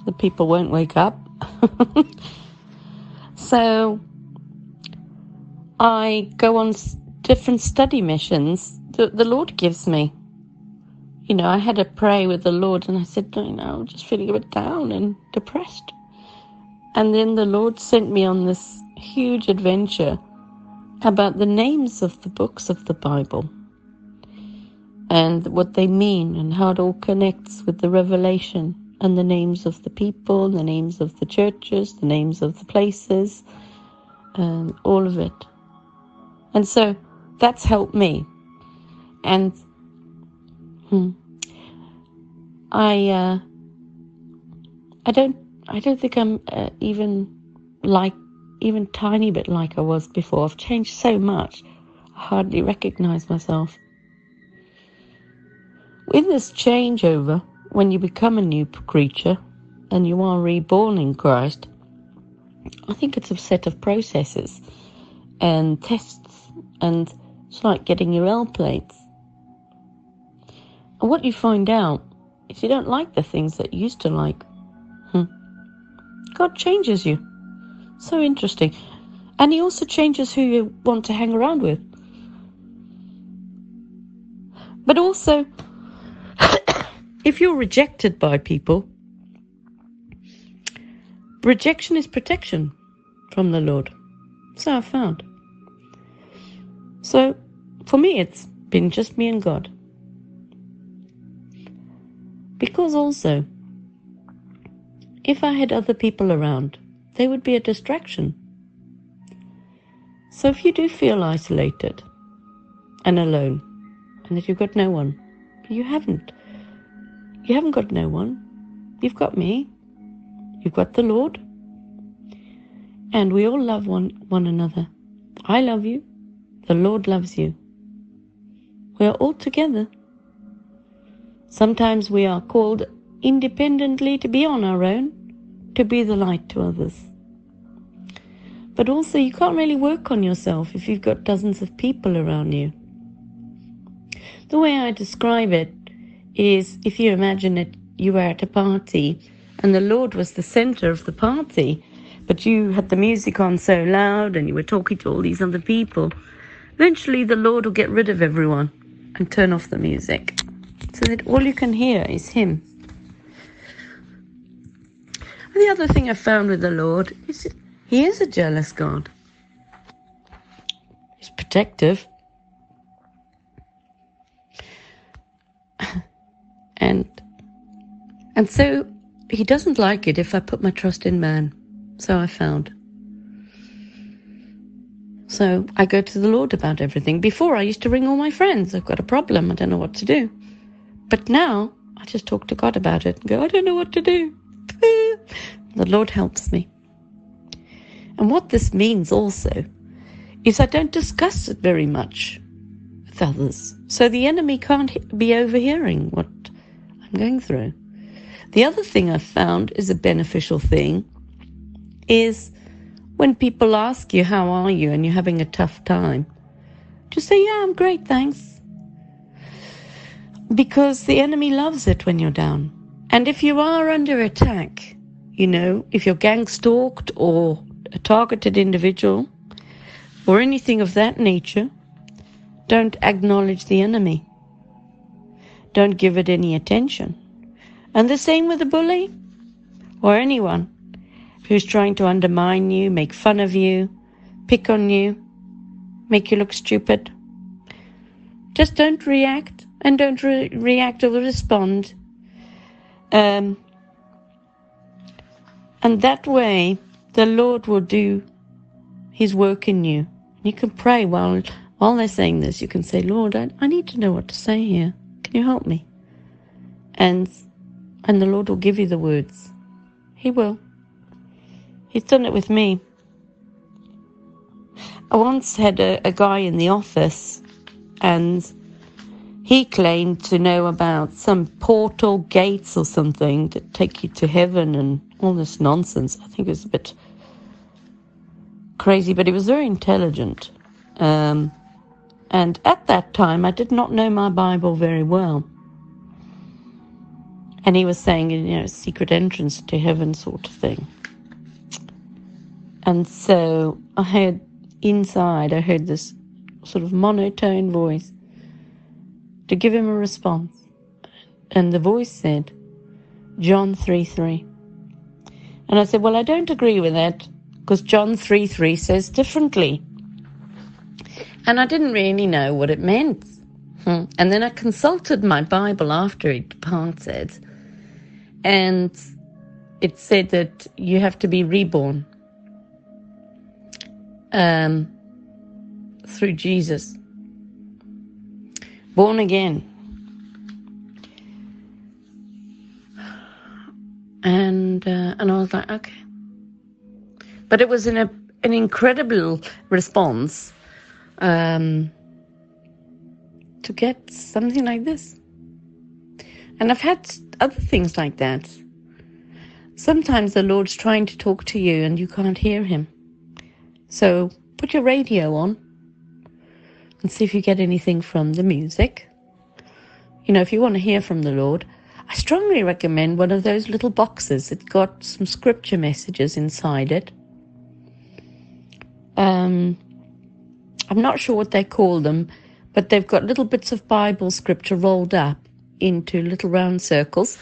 The people won't wake up. <laughs> so I go on different study missions that the Lord gives me. You know, I had a pray with the Lord and I said, you know, I'm just feeling a bit down and depressed. And then the Lord sent me on this huge adventure about the names of the books of the Bible and what they mean and how it all connects with the revelation and the names of the people, the names of the churches, the names of the places, and all of it. And so that's helped me. And hmm, I uh, I don't I don't think I'm uh, even like even tiny bit like I was before. I've changed so much. I hardly recognize myself. In this changeover, when you become a new creature and you are reborn in Christ, I think it's a set of processes and tests, and it's like getting your L plates. And what you find out is you don't like the things that you used to like. Hmm. God changes you. So interesting. And He also changes who you want to hang around with. But also, <coughs> if you're rejected by people, rejection is protection from the Lord. So I found. So for me, it's been just me and God. Because also, if I had other people around, they would be a distraction. So if you do feel isolated and alone, and that you've got no one, you haven't. You haven't got no one. You've got me. You've got the Lord. And we all love one, one another. I love you. The Lord loves you. We are all together. Sometimes we are called independently to be on our own, to be the light to others. But also, you can't really work on yourself if you've got dozens of people around you. The way I describe it is if you imagine that you were at a party and the Lord was the center of the party, but you had the music on so loud and you were talking to all these other people, eventually the Lord will get rid of everyone and turn off the music so that all you can hear is Him. And the other thing I found with the Lord is He is a jealous God. He's protective. <coughs> and and so he doesn't like it if I put my trust in man. So I found. So I go to the Lord about everything. Before I used to ring all my friends. I've got a problem. I don't know what to do. But now I just talk to God about it and go, I don't know what to do. the Lord helps me. And what this means also is I don't discuss it very much with others. So the enemy can't be overhearing what I'm going through. The other thing I've found is a beneficial thing is when people ask you, How are you? and you're having a tough time, just say, Yeah, I'm great, thanks. Because the enemy loves it when you're down. And if you are under attack, you know, if you're gang stalked or a targeted individual or anything of that nature, don't acknowledge the enemy. Don't give it any attention. And the same with a bully or anyone who's trying to undermine you, make fun of you, pick on you, make you look stupid. Just don't react and don't re- react or respond. Um, and that way, the Lord will do His work in you. You can pray while while they're saying this. You can say, Lord, I, I need to know what to say here. Can you help me? And and the Lord will give you the words. He will. He's done it with me. I once had a, a guy in the office and he claimed to know about some portal gates or something that take you to heaven and all this nonsense. I think it was a bit crazy, but he was very intelligent. Um, and at that time, I did not know my Bible very well. And he was saying, you know, secret entrance to heaven sort of thing. And so I heard inside, I heard this sort of monotone voice to give him a response. And the voice said, John 3 3. And I said, Well, I don't agree with that because John 3 3 says differently. And I didn't really know what it meant. Hmm. And then I consulted my Bible after he departed, and it said that you have to be reborn um, through Jesus. Born again. and uh, and I was like, okay. But it was an a, an incredible response um, to get something like this. And I've had other things like that. Sometimes the Lord's trying to talk to you and you can't hear him. So put your radio on and see if you get anything from the music. You know, if you want to hear from the Lord, I strongly recommend one of those little boxes. It's got some scripture messages inside it. Um, I'm not sure what they call them, but they've got little bits of Bible scripture rolled up into little round circles,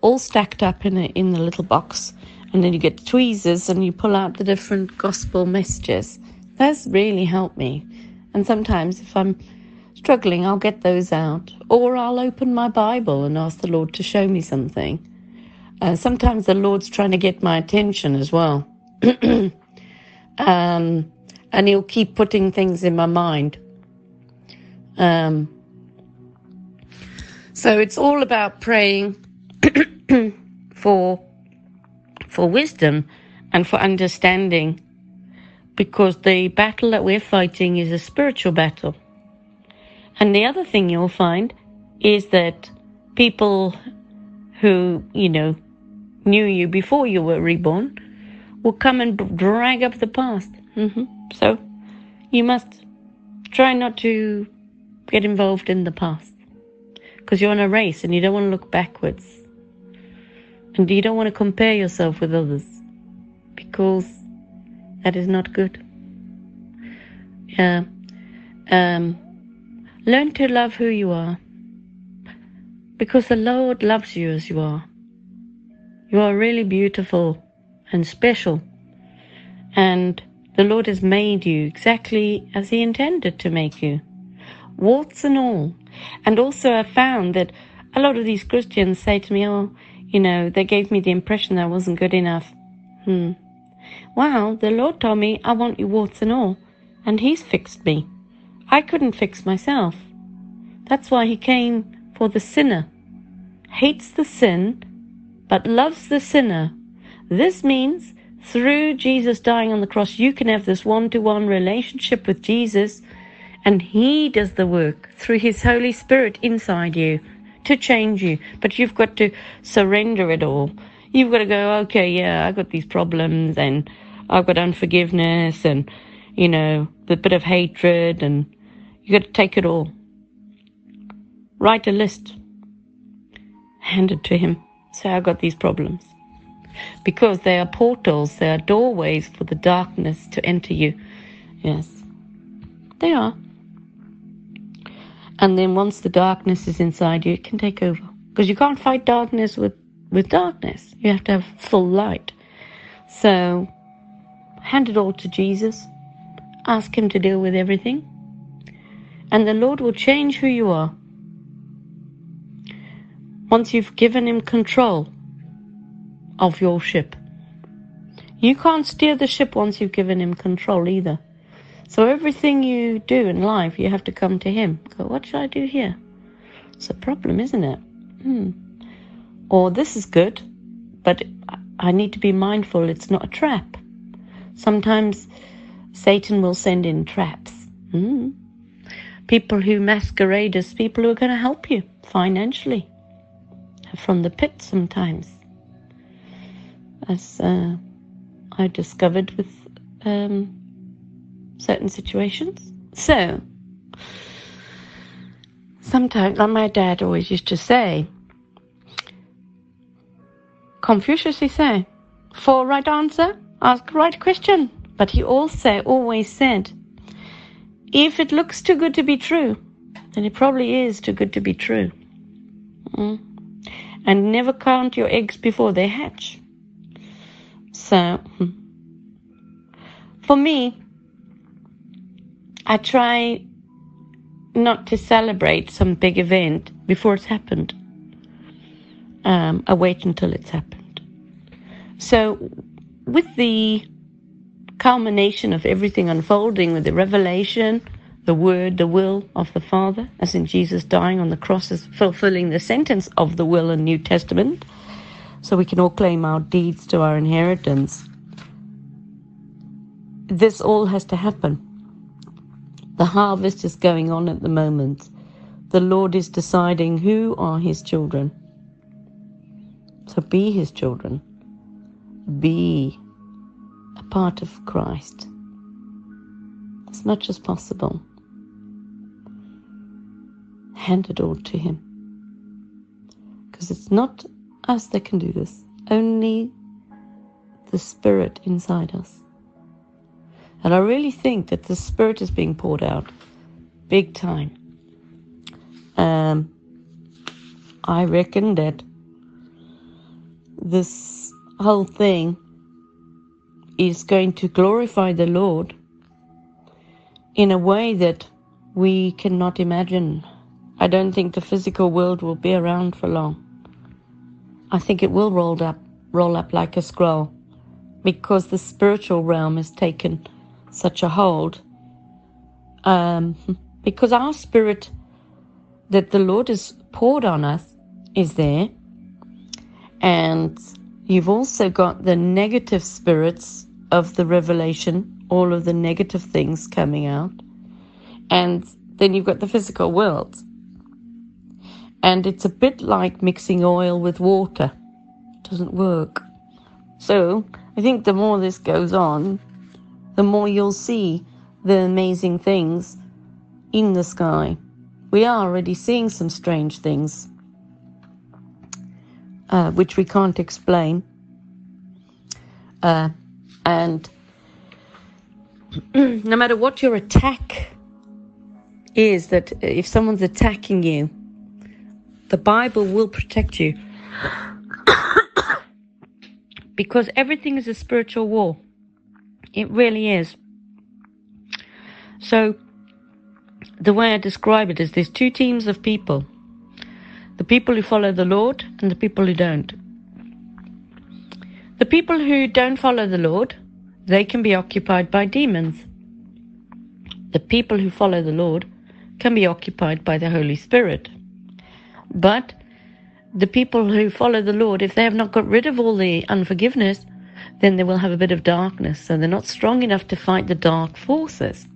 all stacked up in a, in the little box. And then you get tweezers and you pull out the different gospel messages. That's really helped me. And sometimes if I'm struggling, I'll get those out. Or I'll open my Bible and ask the Lord to show me something. Uh, sometimes the Lord's trying to get my attention as well. <clears throat> um, and He'll keep putting things in my mind. Um, so it's all about praying <clears throat> for for wisdom and for understanding because the battle that we're fighting is a spiritual battle. And the other thing you'll find is that people who, you know, knew you before you were reborn will come and drag up the past. Mm-hmm. So you must try not to get involved in the past because you're on a race and you don't want to look backwards. And you don't want to compare yourself with others because that is not good. Yeah. Um, learn to love who you are because the Lord loves you as you are. You are really beautiful and special. And the Lord has made you exactly as He intended to make you, warts and all. And also, I found that a lot of these Christians say to me, Oh, you know, they gave me the impression that I wasn't good enough. Hmm. Well, the Lord told me, I want you warts and all, and He's fixed me. I couldn't fix myself. That's why He came for the sinner, hates the sin, but loves the sinner. This means through Jesus dying on the cross, you can have this one to one relationship with Jesus, and He does the work through His Holy Spirit inside you to change you. But you've got to surrender it all. You've got to go, okay, yeah, I've got these problems, and I've got unforgiveness, and, you know, the bit of hatred, and you've got to take it all. Write a list, hand it to Him. Say, I've got these problems because they are portals, they are doorways for the darkness to enter you. Yes, they are. And then once the darkness is inside you, it can take over. Because you can't fight darkness with, with darkness. You have to have full light. So hand it all to Jesus. Ask Him to deal with everything. And the Lord will change who you are. Once you've given Him control of your ship. You can't steer the ship once you've given him control either. So everything you do in life, you have to come to him. Go, what should I do here? It's a problem, isn't it? Hmm. Or this is good, but I need to be mindful it's not a trap. Sometimes Satan will send in traps. Hmm. People who masquerade as people who are going to help you financially from the pit sometimes as uh, I discovered with um, certain situations. So, sometimes, like my dad always used to say, Confucius, he said, for right answer, ask right question. But he also always said, if it looks too good to be true, then it probably is too good to be true. Mm. And never count your eggs before they hatch. So, hmm. for me, I try not to celebrate some big event before it's happened. Um, I wait until it's happened. So, with the culmination of everything unfolding, with the revelation, the word, the will of the Father, as in Jesus dying on the cross, as fulfilling the sentence of the will in New Testament, so we can all claim our deeds to our inheritance. This all has to happen. The harvest is going on at the moment. The Lord is deciding who are his children. So be his children. Be a part of Christ as much as possible. Hand it all to him. Because it's not us that can do this, only the Spirit inside us. And I really think that the Spirit is being poured out big time. Um, I reckon that this whole thing is going to glorify the Lord in a way that we cannot imagine. I don't think the physical world will be around for long. I think it will roll up, roll up like a scroll, because the spiritual realm has taken such a hold. Um, <laughs> because our spirit that the Lord has poured on us is there, and you've also got the negative spirits of the revelation, all of the negative things coming out, and then you've got the physical world. And it's a bit like mixing oil with water. It doesn't work. So I think the more this goes on, the more you'll see the amazing things in the sky. We are already seeing some strange things, uh, which we can't explain. Uh, and <clears throat> no matter what your attack is, that if someone's attacking you, the Bible will protect you. <coughs> because everything is a spiritual war. It really is. So, the way I describe it is there's two teams of people the people who follow the Lord and the people who don't. The people who don't follow the Lord, they can be occupied by demons. The people who follow the Lord can be occupied by the Holy Spirit. But the people who follow the Lord, if they have not got rid of all the unforgiveness, then they will have a bit of darkness. So they're not strong enough to fight the dark forces.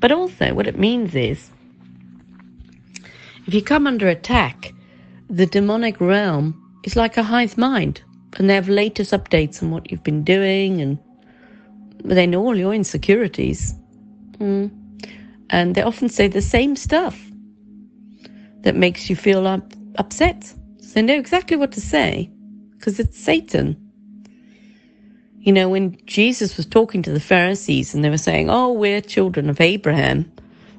But also, what it means is if you come under attack, the demonic realm is like a hive mind, and they have latest updates on what you've been doing, and they know all your insecurities. Mm. And they often say the same stuff that makes you feel up, upset. So they know exactly what to say because it's Satan. You know, when Jesus was talking to the Pharisees and they were saying, Oh, we're children of Abraham,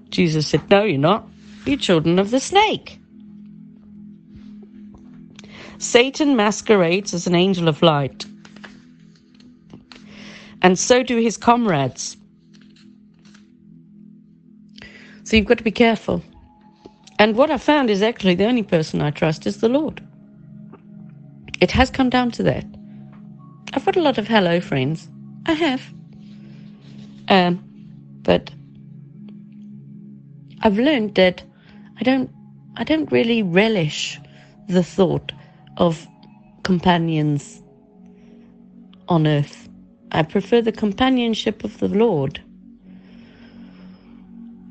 Jesus said, No, you're not. You're children of the snake. Satan masquerades as an angel of light, and so do his comrades. So you've got to be careful. And what I found is actually the only person I trust is the Lord. It has come down to that. I've got a lot of hello friends. I have. Um, but I've learned that I don't I don't really relish the thought of companions on earth. I prefer the companionship of the Lord.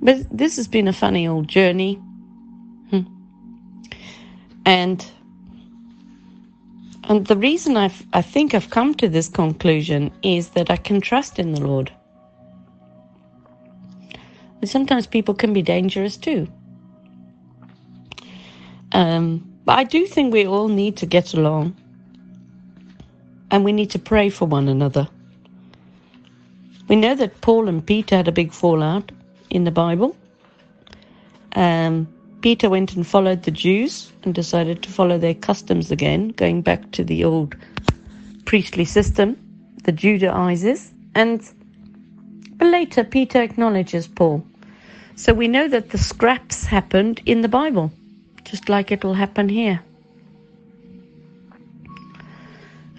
But this has been a funny old journey. Hmm. And and the reason i I think I've come to this conclusion is that I can trust in the Lord. And sometimes people can be dangerous too. Um, but I do think we all need to get along. And we need to pray for one another. We know that Paul and Peter had a big fallout in the Bible. Um, Peter went and followed the Jews and decided to follow their customs again, going back to the old priestly system, the Judaizers. And but later, Peter acknowledges Paul. So we know that the scraps happened in the Bible, just like it will happen here.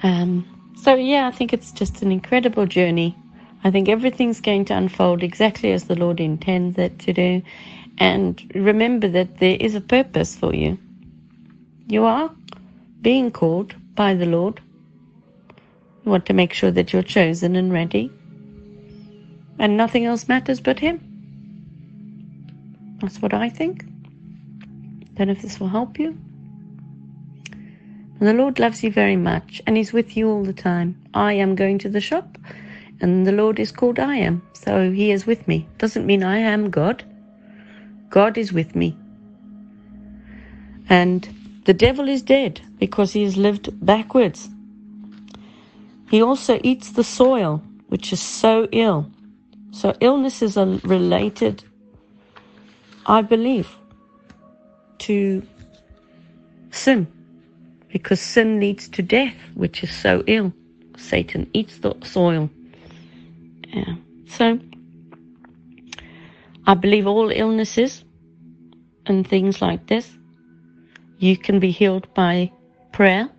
Um, so, yeah, I think it's just an incredible journey. I think everything's going to unfold exactly as the Lord intends it to do. And remember that there is a purpose for you. You are being called by the Lord. You want to make sure that you're chosen and ready. And nothing else matters but Him. That's what I think. Don't know if this will help you. And the Lord loves you very much and He's with you all the time. I am going to the shop and the Lord is called I am. So He is with me. Doesn't mean I am God. God is with me. And the devil is dead because he has lived backwards. He also eats the soil, which is so ill. So illnesses are related, I believe, to sin, because sin leads to death, which is so ill. Satan eats the soil. Yeah. So I believe all illnesses and things like this you can be healed by prayer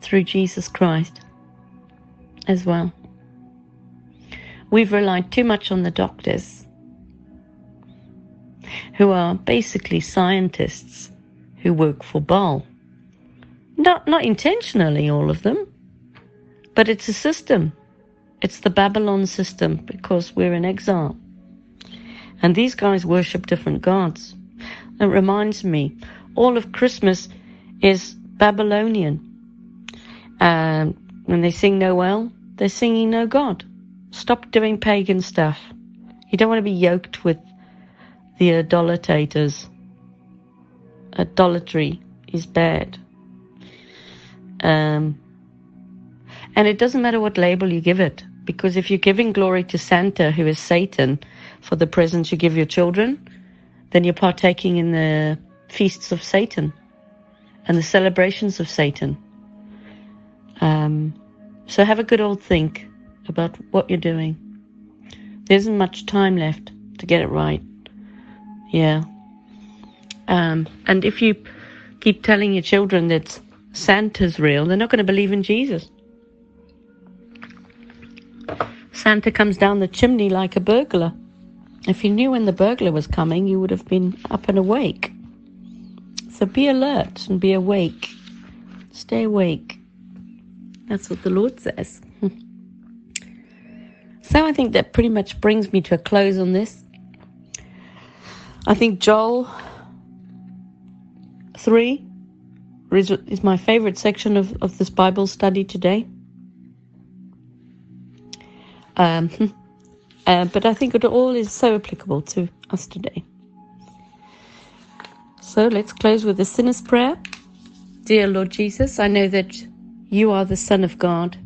through Jesus Christ as well. We've relied too much on the doctors, who are basically scientists who work for Baal. Not, not intentionally, all of them, but it's a system. It's the Babylon system because we're in exile. And these guys worship different gods. It reminds me all of Christmas is Babylonian. Um, when they sing Noel, they're singing no God. Stop doing pagan stuff. You don't want to be yoked with the idolaters. Idolatry is bad. Um, and it doesn't matter what label you give it, because if you're giving glory to Santa, who is Satan, for the presents you give your children, then you're partaking in the feasts of Satan and the celebrations of Satan. Um, so have a good old think about what you're doing. There isn't much time left to get it right. Yeah. Um, and if you keep telling your children that Santa's real, they're not going to believe in Jesus. Santa comes down the chimney like a burglar. If you knew when the burglar was coming, you would have been up and awake. So be alert and be awake. Stay awake. That's what the Lord says. <laughs> so I think that pretty much brings me to a close on this. I think Joel 3 is is my favorite section of, of this Bible study today. Um, uh, but I think it all is so applicable to us today. So let's close with the sinner's prayer. Dear Lord Jesus, I know that you are the Son of God.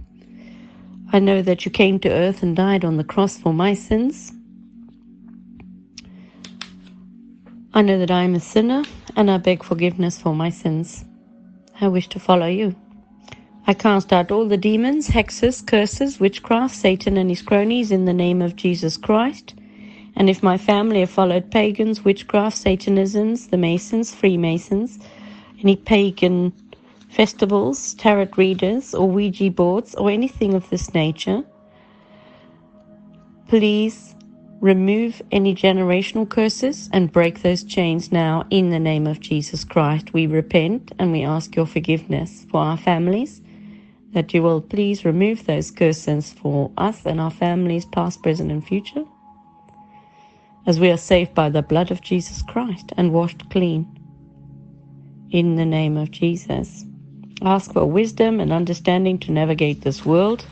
I know that you came to earth and died on the cross for my sins. I know that I am a sinner and I beg forgiveness for my sins. I wish to follow you. I cast out all the demons, hexes, curses, witchcraft, Satan and his cronies in the name of Jesus Christ. And if my family have followed pagans, witchcraft, Satanisms, the Masons, Freemasons, any pagan festivals, tarot readers, or Ouija boards, or anything of this nature, please remove any generational curses and break those chains now in the name of Jesus Christ. We repent and we ask your forgiveness for our families, that you will please remove those curses for us and our families, past, present, and future as we are saved by the blood of Jesus Christ and washed clean. In the name of Jesus. Ask for wisdom and understanding to navigate this world,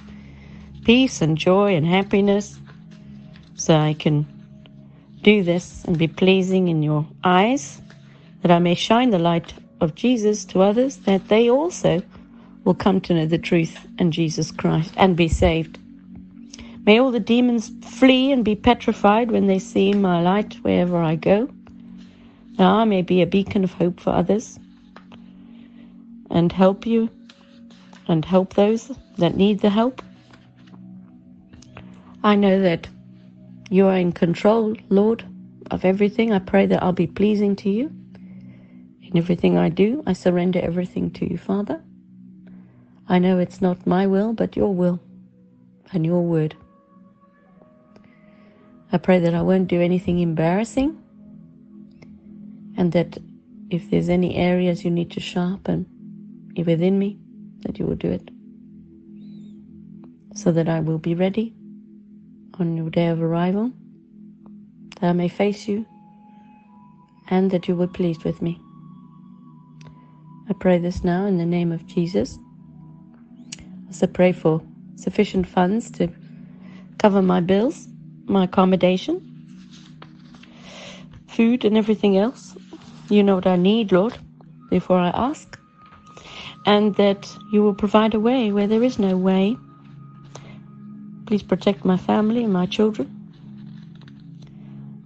peace and joy and happiness, so I can do this and be pleasing in your eyes, that I may shine the light of Jesus to others, that they also will come to know the truth and Jesus Christ and be saved. May all the demons flee and be petrified when they see my light wherever I go. That I may be a beacon of hope for others and help you and help those that need the help. I know that you are in control, Lord, of everything. I pray that I'll be pleasing to you. In everything I do, I surrender everything to you, Father. I know it's not my will, but your will and your word. I pray that I won't do anything embarrassing and that if there's any areas you need to sharpen within me, that you will do it so that I will be ready on your day of arrival, that I may face you, and that you were pleased with me. I pray this now in the name of Jesus. As I pray for sufficient funds to cover my bills, my accommodation, food, and everything else. You know what I need, Lord, before I ask. And that you will provide a way where there is no way. Please protect my family and my children.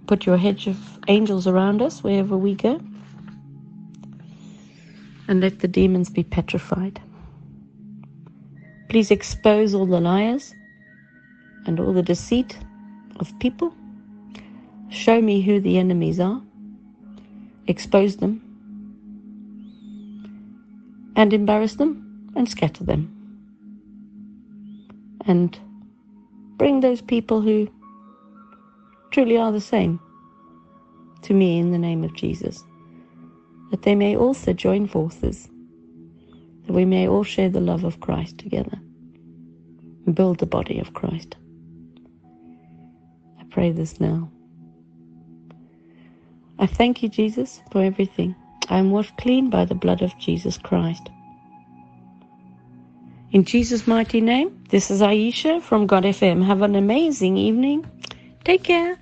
Put your hedge of angels around us wherever we go. And let the demons be petrified. Please expose all the liars and all the deceit of people. Show me who the enemies are. Expose them. And embarrass them and scatter them. And bring those people who truly are the same to me in the name of Jesus, that they may also join forces, that we may all share the love of Christ together and build the body of Christ. I pray this now. I thank you, Jesus, for everything. I am washed clean by the blood of Jesus Christ. In Jesus' mighty name, this is Aisha from God FM. Have an amazing evening. Take care.